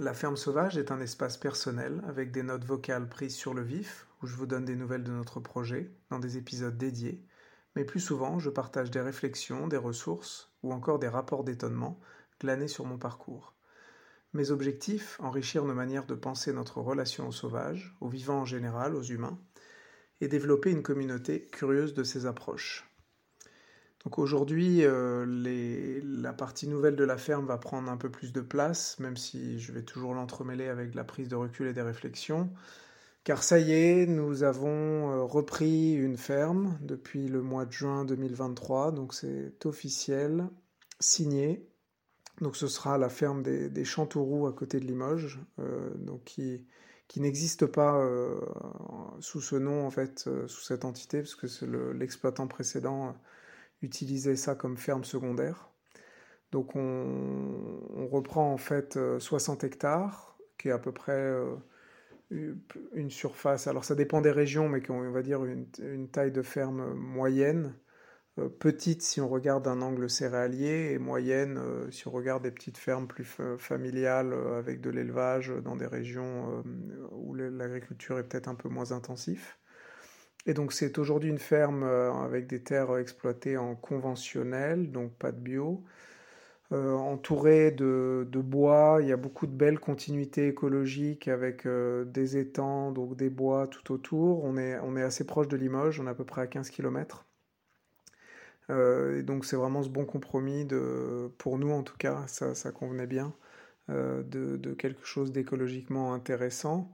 La ferme sauvage est un espace personnel avec des notes vocales prises sur le vif, où je vous donne des nouvelles de notre projet, dans des épisodes dédiés, mais plus souvent je partage des réflexions, des ressources ou encore des rapports d'étonnement glanés sur mon parcours. Mes objectifs, enrichir nos manières de penser notre relation au sauvage, aux vivants en général, aux humains, et développer une communauté curieuse de ces approches. Aujourd'hui, euh, la partie nouvelle de la ferme va prendre un peu plus de place, même si je vais toujours l'entremêler avec la prise de recul et des réflexions. Car ça y est, nous avons euh, repris une ferme depuis le mois de juin 2023, donc c'est officiel, signé. Donc ce sera la ferme des, des Chanteauroux à côté de Limoges, euh, donc qui, n'existe pas sous ce nom en fait, sous cette entité, parce que l'exploitant précédent utilisait ça comme ferme secondaire. Donc on, on reprend en fait 60 hectares, qui est à peu près une surface, alors ça dépend des régions, mais qu'on va dire une, taille de ferme moyenne, euh, petite si on regarde un angle céréalier, et moyenne euh, si on regarde des petites fermes plus familiales euh, avec de l'élevage dans des régions où l'agriculture est peut-être un peu moins intensif. Et donc c'est aujourd'hui une ferme avec des terres exploitées en conventionnel, donc pas de bio, euh, entouré de, bois. Il y a beaucoup de belles continuités écologiques avec euh, des étangs, donc des bois tout autour. On est, assez proche de Limoges, on est à peu près à 15 km. Euh, et donc c'est vraiment ce bon compromis, de, pour nous en tout cas, ça, convenait bien, de, quelque chose d'écologiquement intéressant.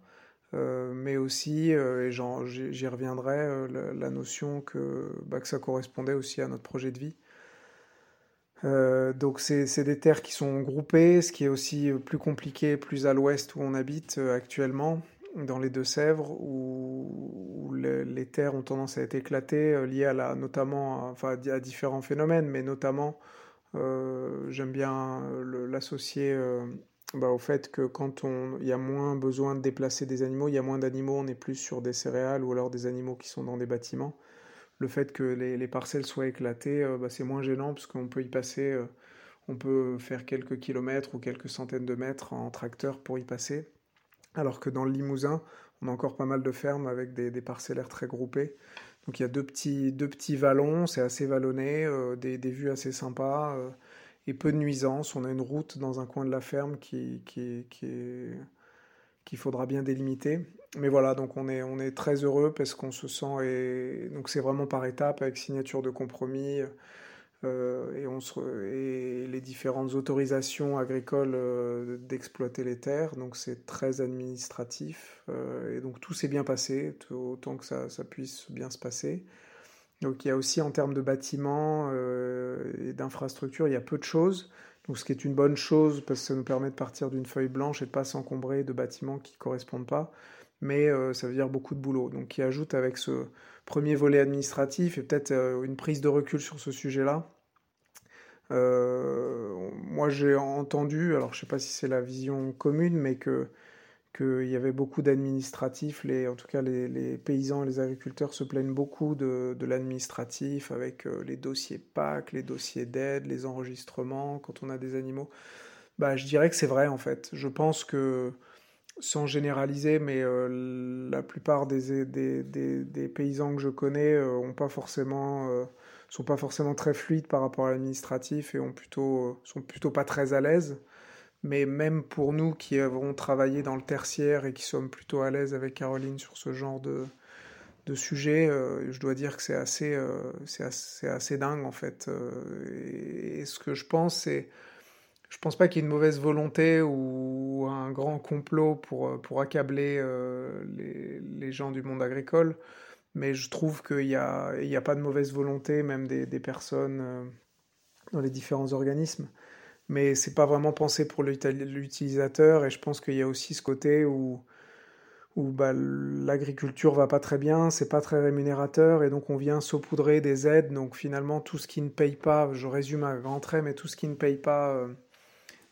Mais aussi, et j'y reviendrai, la, notion que, bah, que ça correspondait aussi à notre projet de vie. Euh, donc c'est des terres qui sont groupées, ce qui est aussi plus compliqué plus à l'ouest où on habite euh, actuellement, dans les Deux-Sèvres, où, les, terres ont tendance à être éclatées, euh, liées à la, notamment enfin, à différents phénomènes, mais notamment, j'aime bien l'associer bah, au fait que quand il y a moins besoin de déplacer des animaux, il y a moins d'animaux, on est plus sur des céréales ou alors des animaux qui sont dans des bâtiments le fait que les, parcelles soient éclatées, euh, bah, c'est moins gênant parce qu'on peut y passer, euh, on peut faire quelques kilomètres ou quelques centaines de mètres en tracteur pour y passer. Alors que dans le Limousin, on a encore pas mal de fermes avec des, parcellaires très groupés. Donc il y a deux petits, deux petits vallons, c'est assez vallonné, euh, des, vues assez sympas et peu de nuisances. On a une route dans un coin de la ferme qui, qui, qui qu'il faudra bien délimiter mais voilà, donc on est, on est très heureux parce qu'on se sent, et donc c'est vraiment par étapes avec signature de compromis euh, et, on se, et les différentes autorisations agricoles euh, d'exploiter les terres, donc c'est très administratif euh, et donc tout s'est bien passé, autant que ça, ça, puisse bien se passer. Donc il y a aussi en termes de bâtiments et d'infrastructures, il y a peu de choses. Donc, ce qui est une bonne chose parce que ça nous permet de partir d'une feuille blanche et de pas s'encombrer de bâtiments qui correspondent pas mais euh, ça veut dire beaucoup de boulot. Donc qui ajoute avec ce premier volet administratif et peut-être euh, une prise de recul sur ce sujet-là. Euh, moi j'ai entendu, alors je ne sais pas si c'est la vision commune, mais que qu'il y avait beaucoup d'administratifs, en tout cas les, paysans et les agriculteurs se plaignent beaucoup de, l'administratif avec les dossiers PAC, les dossiers d'aide, les enregistrements quand on a des animaux. Bah, je dirais que c'est vrai en fait. Je pense que sans généraliser, mais euh, la plupart des, des, des, paysans que je connais euh, ont pas forcément, euh, sont pas forcément très fluides par rapport à l'administratif et ont plutôt, sont plutôt pas très à l'aise. Mais même pour nous qui avons travaillé dans le tertiaire et qui sommes plutôt à l'aise avec Caroline sur ce genre de, de sujet, je dois dire que c'est assez, c'est assez, dingue en fait. et, ce que je pense, c'est je pense pas qu'il y ait une mauvaise volonté ou un grand complot pour, euh, pour accabler euh, les, les, gens du monde agricole, mais je trouve qu'il n'y a, il a pas de mauvaise volonté, même des, des personnes euh, dans les différents organismes. Mais c'est pas vraiment pensé pour l'utilisateur, et je pense qu'il y a aussi ce côté où, où bah, l'agriculture va pas très bien, c'est pas très rémunérateur, et donc on vient saupoudrer des aides. Donc finalement, tout ce qui ne paye pas, je résume à grands traits, mais tout ce qui ne paye pas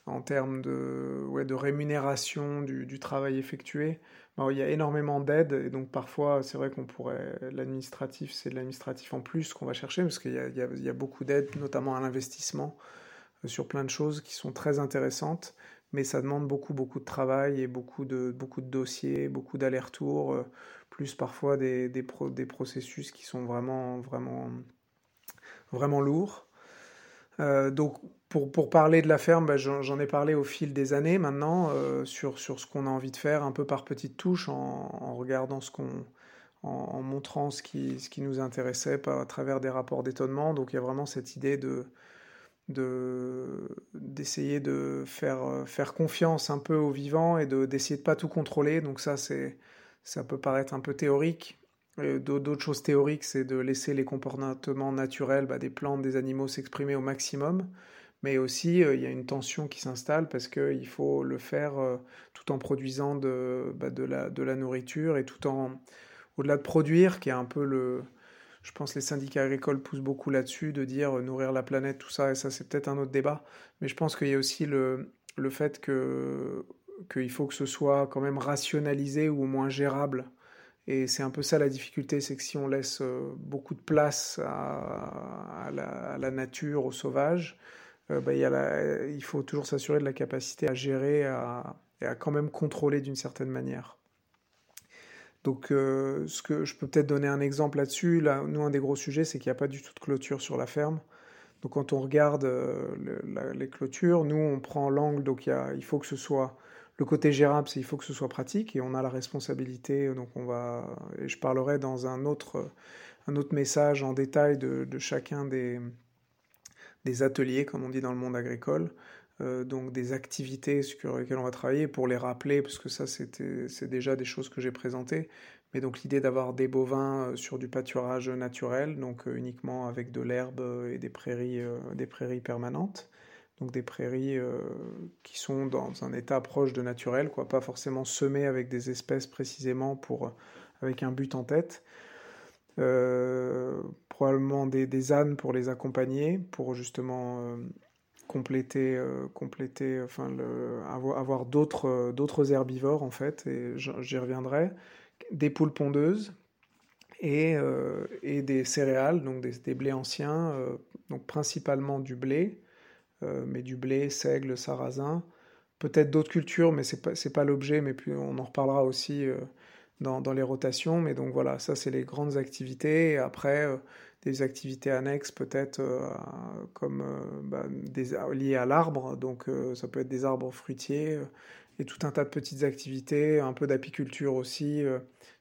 en termes de, ouais, de rémunération du, travail effectué. il y a énormément d'aides et donc parfois c'est vrai qu'on pourrait, l'administratif c'est de l'administratif en plus qu'on va chercher parce qu'il y a, y a, beaucoup d'aides, notamment à l'investissement euh, sur plein de choses qui sont très intéressantes. mais ça demande beaucoup, beaucoup de travail et beaucoup de, beaucoup de dossiers, beaucoup d'allers-retours, euh, plus parfois des, des, des, processus qui sont vraiment, vraiment, vraiment lourds. Euh, donc, pour, pour, parler de la ferme, bah, j'en ai parlé au fil des années maintenant, euh, sur, sur ce qu'on a envie de faire, un peu par petites touches, en, en regardant ce qu'on. En, en, montrant ce qui, ce qui nous intéressait à travers des rapports d'étonnement. Donc il y a vraiment cette idée de, d'essayer de, faire, faire confiance un peu au vivant et d'essayer de, ne pas tout contrôler. Donc ça, c'est, ça peut paraître un peu théorique. D'autres choses théoriques, c'est de laisser les comportements naturels bah, des plantes, des animaux s'exprimer au maximum. Mais aussi, euh, il y a une tension qui s'installe parce qu'il faut le faire euh, tout en produisant de, bah, de, la, de la nourriture et tout en, au-delà de produire, qui est un peu le, je pense que les syndicats agricoles poussent beaucoup là-dessus, de dire euh, nourrir la planète, tout ça, et ça c'est peut-être un autre débat. Mais je pense qu'il y a aussi le, le fait que qu'il faut que ce soit quand même rationalisé ou au moins gérable. Et c'est un peu ça la difficulté, c'est que si on laisse euh, beaucoup de place à, la, nature, au sauvage, euh, bah, il, il, faut toujours s'assurer de la capacité à gérer à, et à quand même contrôler d'une certaine manière. Donc, euh, ce que je peux peut-être donner un exemple là-dessus. Là, nous, un des gros sujets, c'est qu'il n'y a pas du tout de clôture sur la ferme. Donc, quand on regarde euh, les clôtures, nous, on prend l'angle. Donc, il, faut que ce soit le côté gérable, c'est il faut que ce soit pratique et on a la responsabilité. Donc, on va. Et je parlerai dans un autre, un autre message en détail de, de chacun des, des ateliers, comme on dit dans le monde agricole. Euh, donc des activités sur lesquelles on va travailler pour les rappeler, parce que ça c'est déjà des choses que j'ai présentées. Mais donc l'idée d'avoir des bovins euh, sur du pâturage naturel, donc euh, uniquement avec de l'herbe et des prairies, des prairies permanentes, donc des prairies qui sont dans un état proche de naturel, quoi, pas forcément semées avec des espèces précisément pour avec un but en tête. probablement des, des, ânes pour les accompagner, pour justement compléter, euh, compléter enfin, avoir, d'autres, euh, d'autres herbivores en fait, et j'y reviendrai, des poules pondeuses et, euh, et des céréales, donc des, des blés anciens, donc principalement du blé, mais du blé, seigle, sarrasin, peut-être d'autres cultures, mais c'est pas, pas l'objet, mais puis on en reparlera aussi dans, dans, les rotations, mais donc voilà, ça c'est les grandes activités, après des activités annexes peut-être euh, comme euh, bah, des, liées à l'arbre, donc euh, ça peut être des arbres fruitiers et tout un tas de petites activités, un peu d'apiculture aussi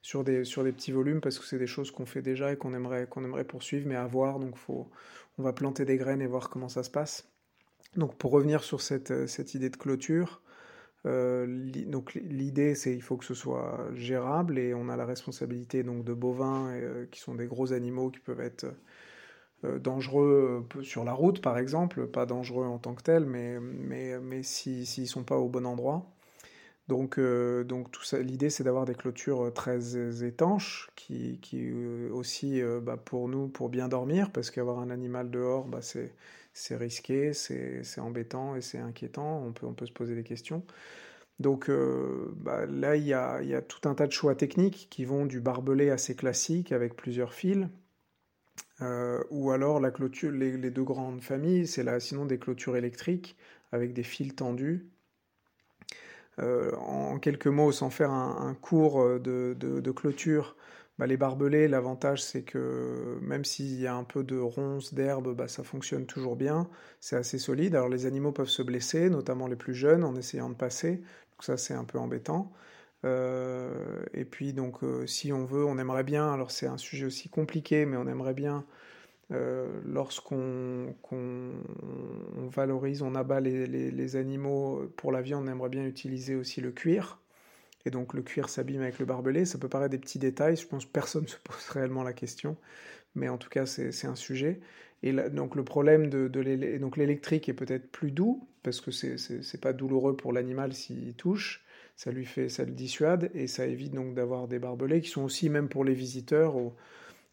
sur, des, sur des petits volumes parce que c'est des choses qu'on fait déjà et qu'on aimerait, qu'on aimerait poursuivre mais à voir, donc faut, on va planter des graines et voir comment ça se passe. Donc pour revenir sur cette, cette idée de clôture, euh, donc l'idée, c'est il faut que ce soit gérable et on a la responsabilité donc de bovins euh, qui sont des gros animaux qui peuvent être euh, dangereux sur la route par exemple, pas dangereux en tant que tels, mais, mais, mais s'ils si, ne sont pas au bon endroit. Donc, donc tout ça, l'idée c'est d'avoir des clôtures très étanches qui, qui aussi bah, pour nous pour bien dormir parce qu'avoir un animal dehors bah, c'est c'est risqué, c'est embêtant et c'est inquiétant, on peut, on peut se poser des questions. Donc euh, bah, là, il y, a, y, a, tout un tas de choix techniques qui vont du barbelé assez classique avec plusieurs fils, euh, ou alors la clôture, les, deux grandes familles, c'est là sinon des clôtures électriques avec des fils tendus. Euh, en quelques mots, sans faire un, cours de, de, de clôture, bah, les barbelés, l'avantage c'est que même s'il y a un peu de ronces, d'herbe, bah, ça fonctionne toujours bien, c'est assez solide. Alors les animaux peuvent se blesser, notamment les plus jeunes, en essayant de passer, donc ça c'est un peu embêtant. Euh, et puis donc euh, si on veut, on aimerait bien, alors c'est un sujet aussi compliqué, mais on aimerait bien, euh, lorsqu'on valorise, on abat les, les, animaux pour la viande, on aimerait bien utiliser aussi le cuir et donc le cuir s'abîme avec le barbelé. Ça peut paraître des petits détails, je pense que personne ne se pose réellement la question, mais en tout cas c'est un sujet. Et donc le problème de, de l'électrique est peut-être plus doux, parce que c'est pas douloureux pour l'animal s'il touche, ça lui fait, ça le dissuade, et ça évite donc d'avoir des barbelés qui sont aussi, même pour les visiteurs,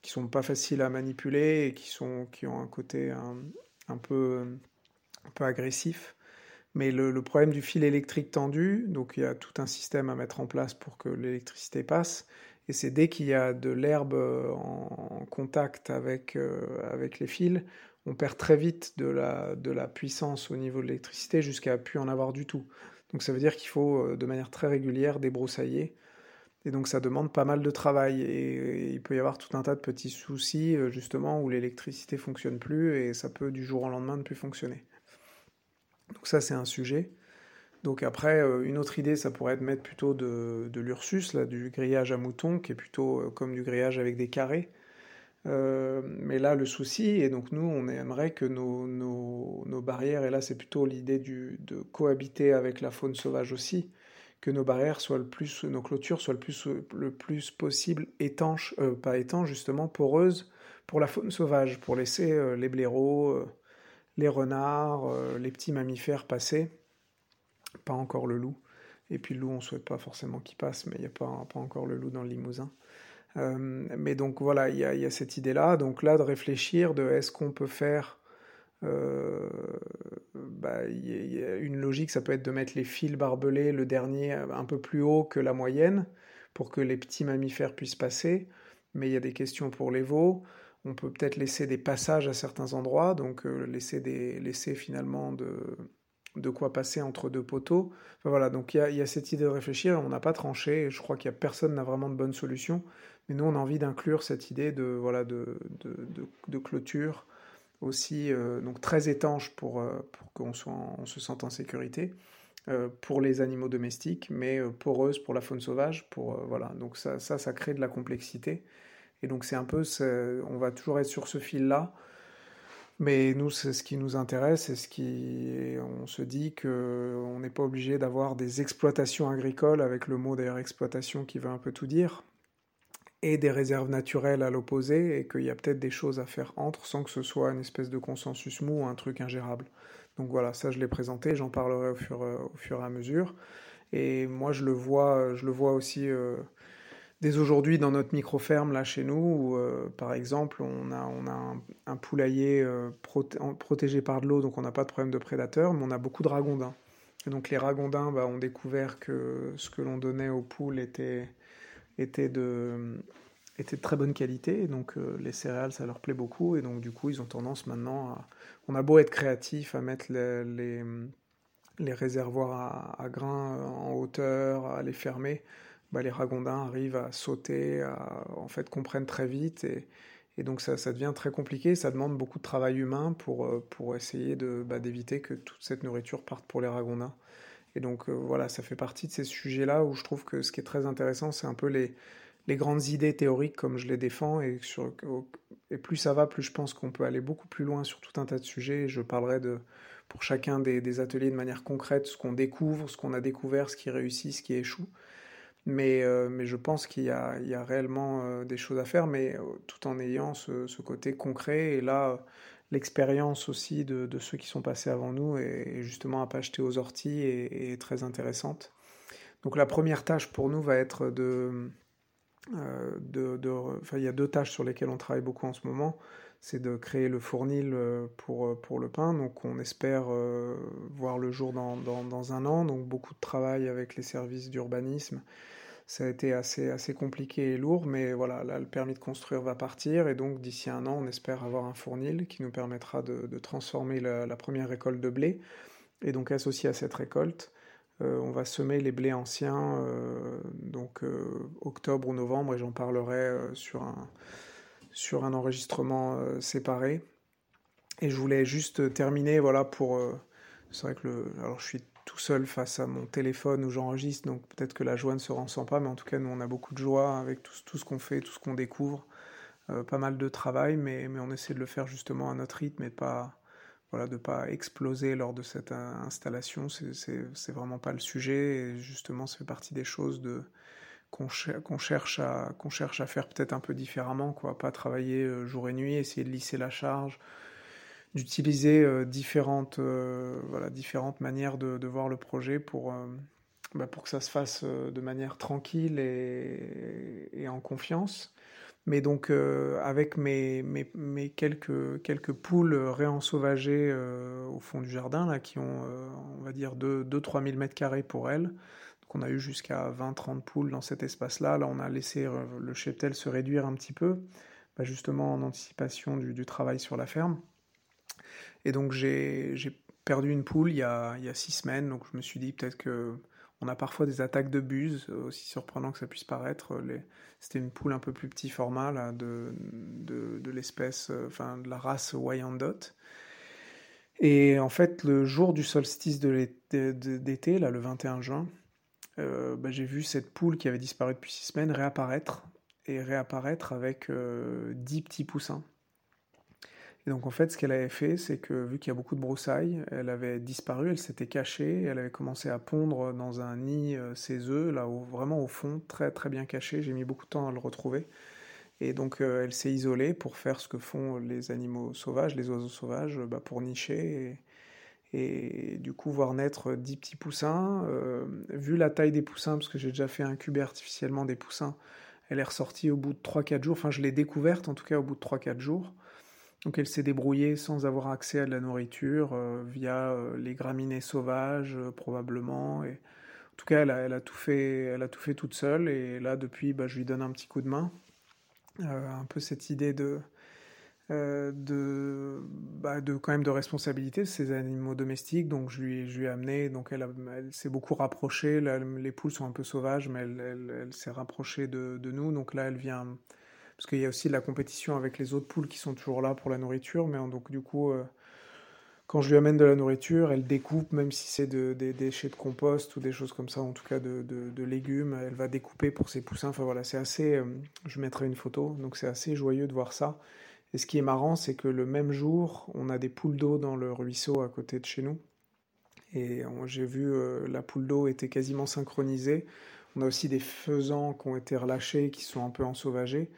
qui sont pas faciles à manipuler et qui, sont, qui ont un côté un, peu, un peu agressif. Mais le, problème du fil électrique tendu, donc il y a tout un système à mettre en place pour que l'électricité passe. Et c'est dès qu'il y a de l'herbe euh, en contact avec, euh, avec les fils, on perd très vite de la, de la puissance au niveau de l'électricité jusqu'à plus en avoir du tout. Donc ça veut dire qu'il faut de manière très régulière débroussailler. Et donc ça demande pas mal de travail et, il peut y avoir tout un tas de petits soucis justement où l'électricité fonctionne plus et ça peut du jour au lendemain ne plus fonctionner. Donc ça c'est un sujet. Donc après, une autre idée, ça pourrait être mettre plutôt de, l'Ursus, du grillage à mouton, qui est plutôt comme du grillage avec des carrés. Euh, mais là, le souci, et donc nous, on aimerait que nos, nos, barrières, et là c'est plutôt l'idée de cohabiter avec la faune sauvage aussi, que nos barrières soient le plus, nos clôtures soient le plus, le plus possible étanches, euh, pas étanches justement, poreuses pour la faune sauvage, pour laisser euh, les blaireaux, les renards, les petits mammifères passer, pas encore le loup. Et puis le loup, on souhaite pas forcément qu'il passe, mais il n'y a pas, encore le loup dans le Limousin. Euh, mais donc voilà, il y a, cette idée-là. Donc là, de réfléchir de est-ce qu'on peut faire euh, bah, une logique, ça peut être de mettre les fils barbelés, le dernier un peu plus haut que la moyenne, pour que les petits mammifères puissent passer. Mais il y a des questions pour les veaux. On peut peut-être laisser des passages à certains endroits, donc euh, laisser, des, laisser finalement de, de quoi passer entre deux poteaux. voilà, donc il y, a, cette idée de réfléchir, on n'a pas tranché, je crois qu'il y a personne n'a vraiment de bonne solution, mais nous on a envie d'inclure cette idée de, voilà, de, de, clôture aussi euh, donc très étanche pour, euh, pour qu'on soit on se sente en sécurité pour les animaux domestiques, mais poreuse pour la faune sauvage. Pour, voilà, donc ça, ça, ça crée de la complexité. Et donc c'est un peu, on va toujours être sur ce fil-là. Mais nous, c'est ce qui nous intéresse, c'est ce qui, on se dit que on n'est pas obligé d'avoir des exploitations agricoles avec le mot d'ailleurs exploitation qui veut un peu tout dire, et des réserves naturelles à l'opposé, et qu'il y a peut-être des choses à faire entre sans que ce soit une espèce de consensus mou ou un truc ingérable. Donc voilà, ça je l'ai présenté, j'en parlerai au fur, au fur, et à mesure. Et moi je le vois, je le vois aussi. Euh, dès aujourd'hui dans notre micro-ferme là chez nous, où, euh, par exemple on a, un, poulailler euh, protégé par de l'eau, donc on n'a pas de problème de prédateurs, mais on a beaucoup de ragondins. Et donc les ragondins bah, ont découvert que ce que l'on donnait aux poules était, de, très bonne qualité, donc euh, les céréales ça leur plaît beaucoup, et donc du coup ils ont tendance maintenant à... On a beau être créatif à mettre les, réservoirs à grains en hauteur, à les fermer, bah, les ragondins arrivent à sauter, à, en fait comprennent très vite et, donc ça, devient très compliqué, ça demande beaucoup de travail humain pour, euh, essayer bah, d'éviter que toute cette nourriture parte pour les ragondins. Et donc euh, voilà, ça fait partie de ces sujets-là où je trouve que ce qui est très intéressant, c'est un peu les, les grandes idées théoriques comme je les défends. Et plus ça va, plus je pense qu'on peut aller beaucoup plus loin sur tout un tas de sujets. je parlerai de, pour chacun des, des ateliers de manière concrète, ce qu'on découvre, ce qu'on a découvert, ce qui réussit, ce qui échoue. Mais, euh, mais je pense qu'il y, a, réellement euh, des choses à faire, mais euh, tout en ayant ce, côté concret. Et là, l'expérience aussi de, ceux qui sont passés avant nous est, justement à pas jeter aux orties et, très intéressante. Donc la première tâche pour nous va être de... il y a deux tâches sur lesquelles on travaille beaucoup en ce moment. C'est de créer le fournil pour, pour le pain. Donc on espère voir le jour dans, dans, un an. Donc beaucoup de travail avec les services d'urbanisme ça a été assez, assez compliqué et lourd, mais voilà, là, le permis de construire va partir, et donc d'ici un an, on espère avoir un fournil qui nous permettra de, de transformer la, première récolte de blé. Et donc, associé à cette récolte, euh, on va semer les blés anciens, euh, donc euh, octobre ou novembre, et j'en parlerai sur, un, sur un enregistrement séparé. Et je voulais juste terminer, voilà, pour... c'est vrai que le... Alors, je suis tout seul face à mon téléphone où j'enregistre, donc peut-être que la joie ne se ressent pas, mais en tout cas, nous, on a beaucoup de joie avec tout, tout ce qu'on fait, tout ce qu'on découvre. Euh, pas mal de travail, mais, mais on essaie de le faire justement à notre rythme et de pas, voilà, de pas exploser lors de cette installation. C'est vraiment pas le sujet, et justement, ça fait partie des choses de qu'on cherche à faire peut-être un peu différemment, quoi, pas travailler euh, jour et nuit, essayer de lisser la charge, d'utiliser euh, différentes, euh, voilà, différentes manières de, voir le projet pour, bah, pour que ça se fasse de manière tranquille et, en confiance. Mais donc avec mes, mes, mes, quelques, quelques poules réensauvagées au fond du jardin, là, qui ont, on va dire, 2-3 000 mètres carrés pour elles, donc on a eu jusqu'à 20-30 poules dans cet espace-là. Là, on a laissé le cheptel se réduire un petit peu, bah, justement en anticipation du, travail sur la ferme. Et donc j'ai perdu une poule il y a, il y a six semaines, donc je me suis dit peut-être que on a parfois des attaques de buse, aussi surprenant que ça puisse paraître. C'était une poule un peu plus petit format de, l'espèce, enfin de la race Wyandotte. Et en fait, le jour du solstice d'été, là, le 21 juin, euh, bah, j'ai vu cette poule qui avait disparu depuis six semaines réapparaître, et réapparaître avec euh, dix petits poussins. Et donc en fait, ce qu'elle avait fait, c'est que vu qu'il y a beaucoup de broussailles, elle avait disparu, elle s'était cachée, elle avait commencé à pondre dans un nid euh, ses œufs, là vraiment au fond, très très bien caché. J'ai mis beaucoup de temps à le retrouver. Et donc euh, elle s'est isolée pour faire ce que font les animaux sauvages, les oiseaux sauvages, bah, pour nicher et, du coup voir naître 10 petits poussins. Euh, vu la taille des poussins, parce que j'ai déjà fait incuber artificiellement des poussins, elle est ressortie au bout de 3-4 jours, enfin je l'ai découverte en tout cas au bout de 3-4 jours. Donc elle s'est débrouillée sans avoir accès à de la nourriture euh, via les graminées sauvages probablement. Et, en tout cas, elle a, tout fait, elle a tout fait toute seule et là depuis, bah, je lui donne un petit coup de main. Euh, un peu cette idée de, euh, de, bah, de quand même de responsabilité de ces animaux domestiques. Donc je lui, ai amené, donc elle, s'est beaucoup rapprochée. les poules sont un peu sauvages, mais elle, s'est rapprochée de, de, nous. Donc là, elle vient, parce qu'il y a aussi de la compétition avec les autres poules qui sont toujours là pour la nourriture, mais donc du coup, euh, quand je lui amène de la nourriture, elle découpe, même si c'est des déchets de compost ou des choses comme ça, en tout cas de, légumes, elle va découper pour ses poussins. Enfin voilà, c'est assez. Euh, je mettrai une photo, donc c'est assez joyeux de voir ça. Et ce qui est marrant, c'est que le même jour, on a des poules d'eau dans le ruisseau à côté de chez nous. Et j'ai vu euh, la poule d'eau était quasiment synchronisée. On a aussi des faisans qui ont été relâchés, qui sont un peu ensauvagés.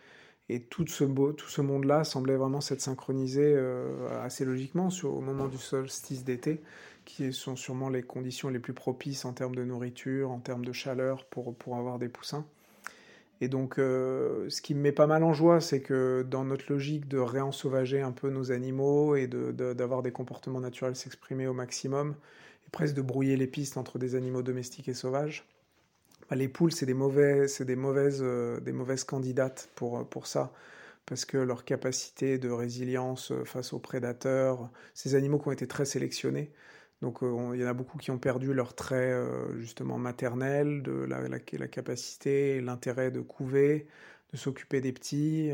Et tout ce, ce monde-là semblait vraiment s'être synchronisé euh, assez logiquement sur, au moment du solstice d'été, qui sont sûrement les conditions les plus propices en termes de nourriture, en termes de chaleur pour, pour avoir des poussins. Et donc, euh, ce qui me met pas mal en joie, c'est que dans notre logique de réensauvager un peu nos animaux et d'avoir de, des comportements naturels s'exprimer au maximum, et presque de brouiller les pistes entre des animaux domestiques et sauvages, bah, les poules, c'est des, mauvais, des, mauvaises, euh, des mauvaises candidates pour, pour ça, parce que leur capacité de résilience euh, face aux prédateurs, ces animaux qui ont été très sélectionnés, donc euh, il y en a beaucoup qui ont perdu leur trait justement maternel, de la, capacité, l'intérêt de couver, de s'occuper des petits.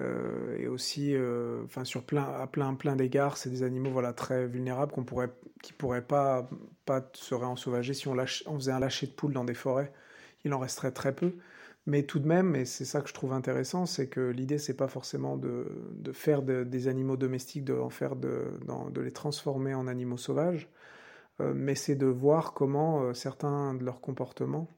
Euh, et aussi, euh, sur plein, à plein, plein d'égards, c'est des animaux voilà très vulnérables qu'on pourrait, qui pourraient pas, pas se réensauvager si on, on faisait un lâcher de poules dans des forêts. Il en resterait très peu. Mais tout de même, et c'est ça que je trouve intéressant, c'est que l'idée c'est pas forcément de, de faire des animaux domestiques, de en faire de, de les transformer en animaux sauvages, euh, mais c'est de voir comment certains de leurs comportements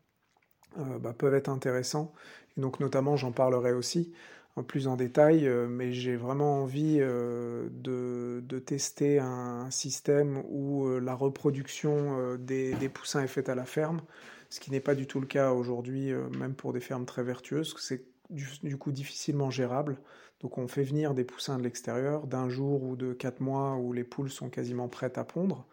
bah, peuvent être intéressants. Et donc notamment, j'en parlerai aussi en plus en détail, euh, mais j'ai vraiment envie euh, de, de, tester un, système où euh, la reproduction des, des, poussins est faite à la ferme, ce qui n'est pas du tout le cas aujourd'hui, même pour des fermes très vertueuses, c'est du, du, coup difficilement gérable. Donc on fait venir des poussins de l'extérieur d'un jour ou de quatre mois où les poules sont quasiment prêtes à pondre.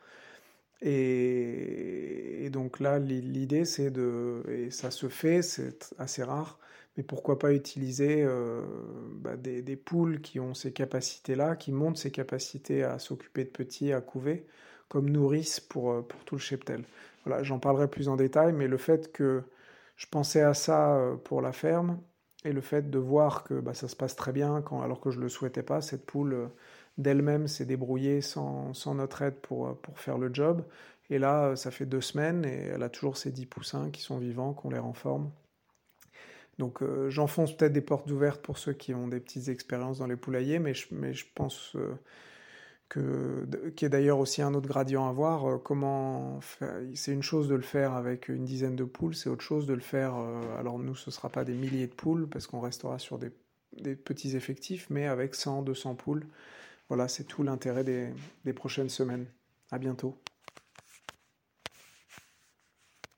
Et, donc là, l'idée, c'est de, et ça se fait, c'est assez rare, mais pourquoi pas utiliser euh, bah, des, des, poules qui ont ces capacités-là, qui montent ces capacités à s'occuper de petits, à couver, comme nourrice pour, euh, pour tout le cheptel. Voilà, j'en parlerai plus en détail, mais le fait que je pensais à ça euh, pour la ferme, et le fait de voir que bah, ça se passe très bien, quand, alors que je ne le souhaitais pas, cette poule d'elle-même s'est débrouillée sans, sans, notre aide pour, pour faire le job. Et là, ça fait deux semaines, et elle a toujours ses dix poussins qui sont vivants, qu'on les renforme. Donc euh, j'enfonce peut-être des portes ouvertes pour ceux qui ont des petites expériences dans les poulaillers, mais je, mais je pense euh, y a d'ailleurs aussi un autre gradient à voir. Euh, comment c'est une chose de le faire avec une dizaine de poules, c'est autre chose de le faire. alors nous, ce sera pas des milliers de poules parce qu'on restera sur des, des, petits effectifs, mais avec 100, 200 poules. Voilà, c'est tout l'intérêt des, des prochaines semaines. À bientôt.